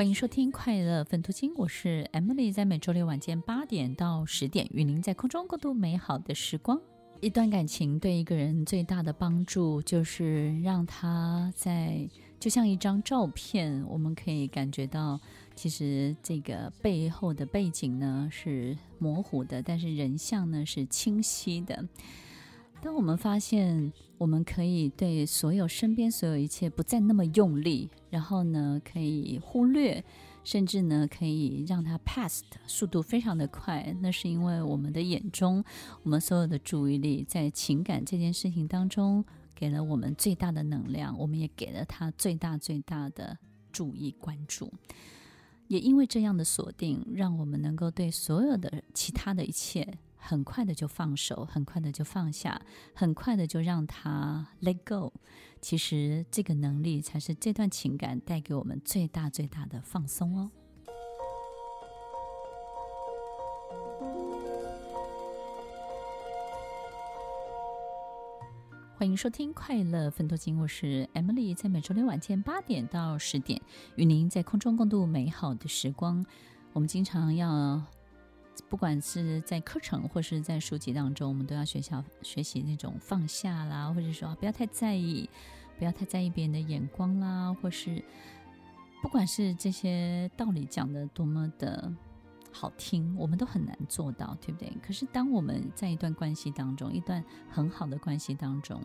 欢迎收听《快乐分途经》，我是 Emily，在每周六晚间八点到十点，与您在空中共度美好的时光。一段感情对一个人最大的帮助，就是让他在就像一张照片，我们可以感觉到，其实这个背后的背景呢是模糊的，但是人像呢是清晰的。当我们发现我们可以对所有身边所有一切不再那么用力，然后呢，可以忽略，甚至呢，可以让它 pass 的速度非常的快，那是因为我们的眼中，我们所有的注意力在情感这件事情当中给了我们最大的能量，我们也给了他最大最大的注意关注，也因为这样的锁定，让我们能够对所有的其他的一切。很快的就放手，很快的就放下，很快的就让他 let go。其实这个能力才是这段情感带给我们最大最大的放松哦。欢迎收听《快乐分多金》，我是 Emily，在每周六晚间八点到十点，与您在空中共度美好的时光。我们经常要。不管是在课程或是在书籍当中，我们都要学习学习那种放下啦，或者说不要太在意，不要太在意别人的眼光啦，或是不管是这些道理讲得多么的好听，我们都很难做到，对不对？可是当我们在一段关系当中，一段很好的关系当中，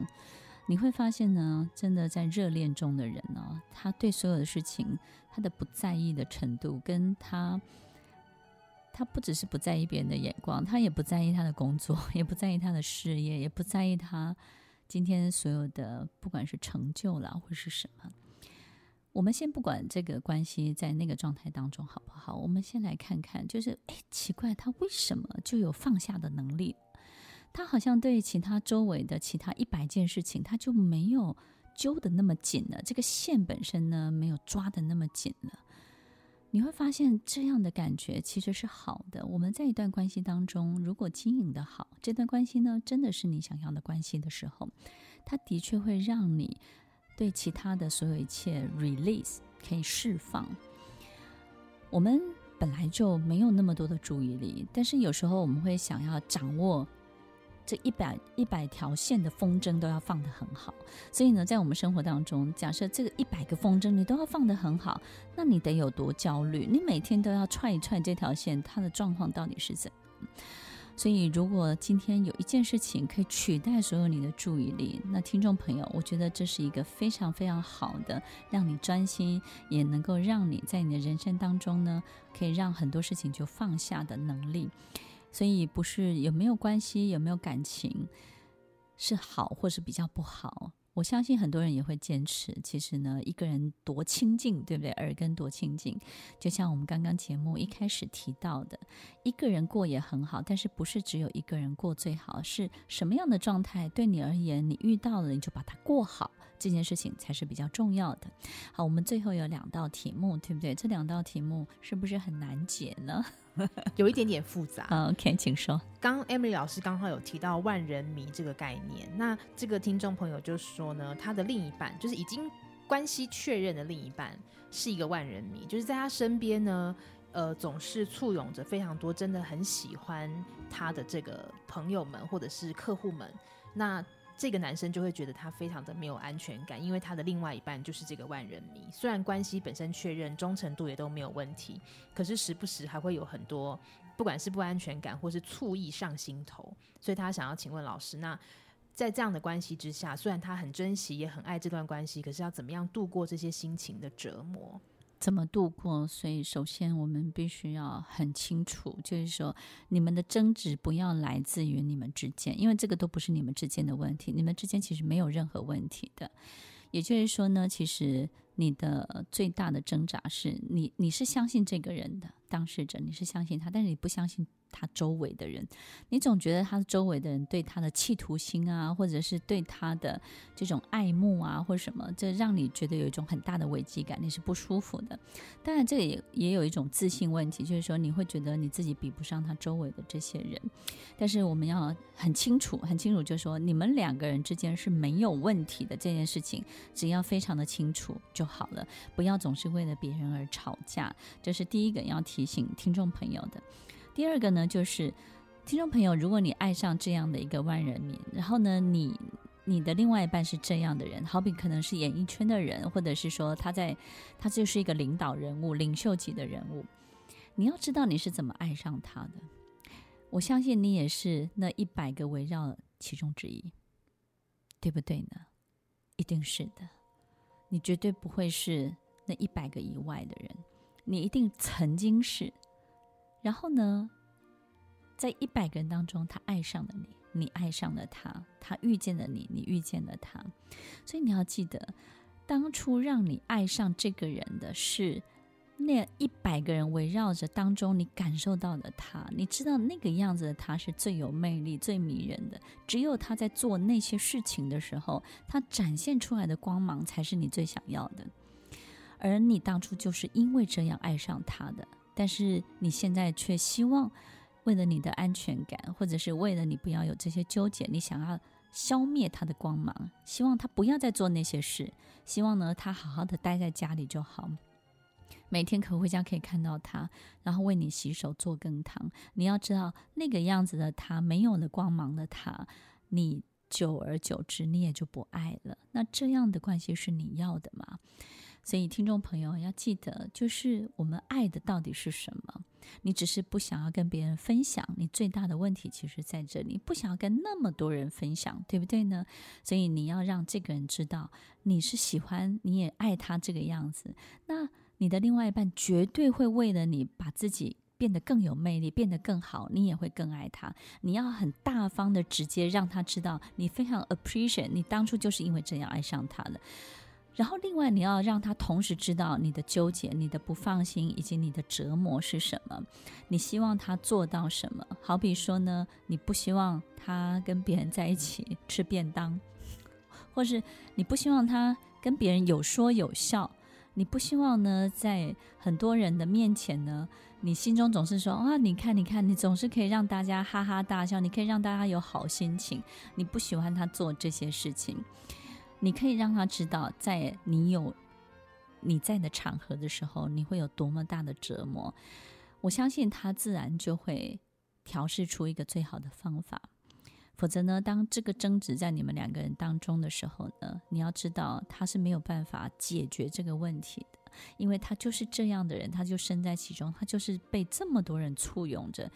你会发现呢，真的在热恋中的人呢，他对所有的事情，他的不在意的程度，跟他。他不只是不在意别人的眼光，他也不在意他的工作，也不在意他的事业，也不在意他今天所有的，不管是成就啦，或是什么。我们先不管这个关系在那个状态当中好不好，我们先来看看，就是哎，奇怪，他为什么就有放下的能力？他好像对其他周围的其他一百件事情，他就没有揪得那么紧了。这个线本身呢，没有抓得那么紧了。你会发现这样的感觉其实是好的。我们在一段关系当中，如果经营得好，这段关系呢，真的是你想要的关系的时候，它的确会让你对其他的所有一切 release 可以释放。我们本来就没有那么多的注意力，但是有时候我们会想要掌握。这一百一百条线的风筝都要放得很好，所以呢，在我们生活当中，假设这个一百个风筝你都要放得很好，那你得有多焦虑？你每天都要踹一踹这条线，它的状况到底是怎？所以，如果今天有一件事情可以取代所有你的注意力，那听众朋友，我觉得这是一个非常非常好的，让你专心，也能够让你在你的人生当中呢，可以让很多事情就放下的能力。所以不是有没有关系，有没有感情，是好或是比较不好。我相信很多人也会坚持。其实呢，一个人多亲近，对不对？耳根多亲近，就像我们刚刚节目一开始提到的，一个人过也很好，但是不是只有一个人过最好？是什么样的状态对你而言，你遇到了你就把它过好，这件事情才是比较重要的。好，我们最后有两道题目，对不对？这两道题目是不是很难解呢？有一点点复杂。OK，请说。刚 Emily 老师刚好有提到万人迷这个概念，那这个听众朋友就说呢，他的另一半就是已经关系确认的另一半是一个万人迷，就是在他身边呢，呃，总是簇拥着非常多真的很喜欢他的这个朋友们或者是客户们，那。这个男生就会觉得他非常的没有安全感，因为他的另外一半就是这个万人迷。虽然关系本身确认，忠诚度也都没有问题，可是时不时还会有很多，不管是不安全感或是醋意上心头。所以他想要请问老师，那在这样的关系之下，虽然他很珍惜也很爱这段关系，可是要怎么样度过这些心情的折磨？怎么度过？所以首先我们必须要很清楚，就是说你们的争执不要来自于你们之间，因为这个都不是你们之间的问题，你们之间其实没有任何问题的。也就是说呢，其实你的最大的挣扎是你，你是相信这个人的当事者，你是相信他，但是你不相信他周围的人，你总觉得他周围的人对他的企图心啊，或者是对他的这种爱慕啊，或者什么，这让你觉得有一种很大的危机感，你是不舒服的。当然，这也也有一种自信问题，就是说你会觉得你自己比不上他周围的这些人。但是我们要很清楚，很清楚，就是说你们两个人之间是没有问题的这件事情，只要非常的清楚就好了，不要总是为了别人而吵架。这是第一个要提醒听众朋友的。第二个呢，就是听众朋友，如果你爱上这样的一个万人迷，然后呢，你你的另外一半是这样的人，好比可能是演艺圈的人，或者是说他在他就是一个领导人物、领袖级的人物，你要知道你是怎么爱上他的。我相信你也是那一百个围绕其中之一，对不对呢？一定是的，你绝对不会是那一百个以外的人，你一定曾经是。然后呢，在一百个人当中，他爱上了你，你爱上了他，他遇见了你，你遇见了他。所以你要记得，当初让你爱上这个人的是那一百个人围绕着当中，你感受到的他，你知道那个样子的他是最有魅力、最迷人的。只有他在做那些事情的时候，他展现出来的光芒才是你最想要的。而你当初就是因为这样爱上他的。但是你现在却希望，为了你的安全感，或者是为了你不要有这些纠结，你想要消灭他的光芒，希望他不要再做那些事，希望呢他好好的待在家里就好，每天可回家可以看到他，然后为你洗手做羹汤。你要知道那个样子的他，没有了光芒的他，你久而久之你也就不爱了。那这样的关系是你要的吗？所以，听众朋友要记得，就是我们爱的到底是什么？你只是不想要跟别人分享，你最大的问题其实在这里，不想要跟那么多人分享，对不对呢？所以你要让这个人知道你是喜欢，你也爱他这个样子。那你的另外一半绝对会为了你把自己变得更有魅力，变得更好，你也会更爱他。你要很大方的直接让他知道，你非常 appreciate，你当初就是因为这样爱上他的。然后，另外你要让他同时知道你的纠结、你的不放心以及你的折磨是什么。你希望他做到什么？好比说呢，你不希望他跟别人在一起吃便当，或是你不希望他跟别人有说有笑，你不希望呢，在很多人的面前呢，你心中总是说啊，你看，你看，你总是可以让大家哈哈大笑，你可以让大家有好心情。你不喜欢他做这些事情。你可以让他知道，在你有你在的场合的时候，你会有多么大的折磨。我相信他自然就会调试出一个最好的方法。否则呢，当这个争执在你们两个人当中的时候呢，你要知道他是没有办法解决这个问题的，因为他就是这样的人，他就身在其中，他就是被这么多人簇拥着。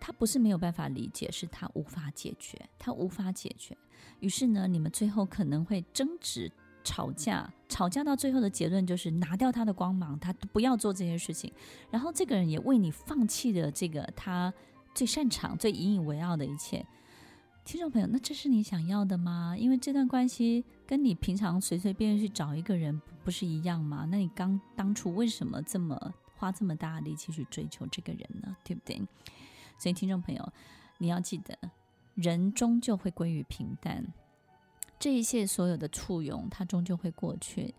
他不是没有办法理解，是他无法解决，他无法解决。于是呢，你们最后可能会争执、吵架，吵架到最后的结论就是拿掉他的光芒，他不要做这些事情。然后这个人也为你放弃了这个他最擅长、最引以为傲的一切。听众朋友，那这是你想要的吗？因为这段关系跟你平常随随便便去找一个人不是一样吗？那你刚当初为什么这么花这么大的力气去追求这个人呢？对不对？所以，听众朋友，你要记得，人终究会归于平淡。这一切所有的簇拥，它终究会过去。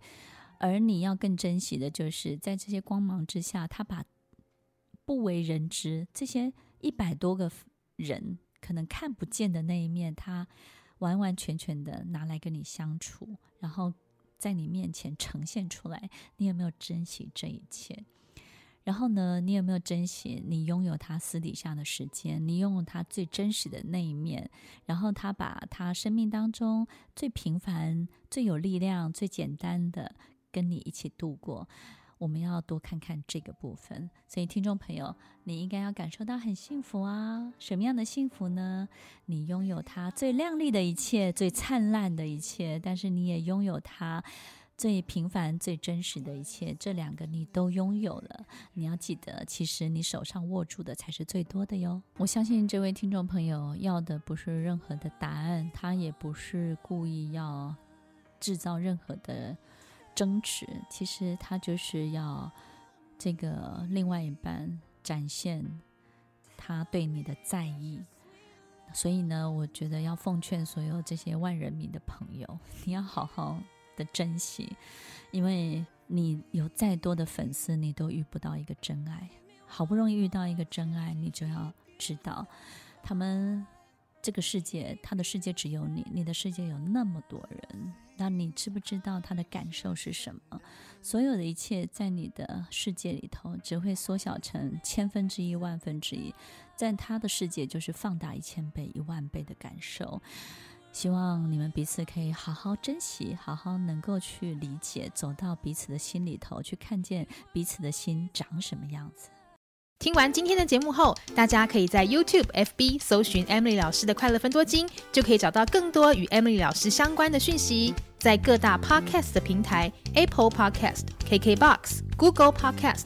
而你要更珍惜的，就是在这些光芒之下，他把不为人知这些一百多个人可能看不见的那一面，他完完全全的拿来跟你相处，然后在你面前呈现出来。你有没有珍惜这一切？然后呢，你有没有珍惜你拥有他私底下的时间？你拥有他最真实的那一面。然后他把他生命当中最平凡、最有力量、最简单的跟你一起度过。我们要多看看这个部分。所以，听众朋友，你应该要感受到很幸福啊！什么样的幸福呢？你拥有他最亮丽的一切、最灿烂的一切，但是你也拥有他。最平凡、最真实的一切，这两个你都拥有了。你要记得，其实你手上握住的才是最多的哟。我相信这位听众朋友要的不是任何的答案，他也不是故意要制造任何的争执。其实他就是要这个另外一半展现他对你的在意。所以呢，我觉得要奉劝所有这些万人迷的朋友，你要好好的珍惜，因为你有再多的粉丝，你都遇不到一个真爱。好不容易遇到一个真爱，你就要知道，他们这个世界，他的世界只有你，你的世界有那么多人，那你知不知道他的感受是什么？所有的一切在你的世界里头，只会缩小成千分之一、万分之一，在他的世界就是放大一千倍、一万倍的感受。希望你们彼此可以好好珍惜，好好能够去理解，走到彼此的心里头，去看见彼此的心长什么样子。听完今天的节目后，大家可以在 YouTube、FB 搜寻 Emily 老师的快乐分多金，就可以找到更多与 Emily 老师相关的讯息。在各大 Podcast 的平台，Apple Podcast、KKBox、Google Podcast、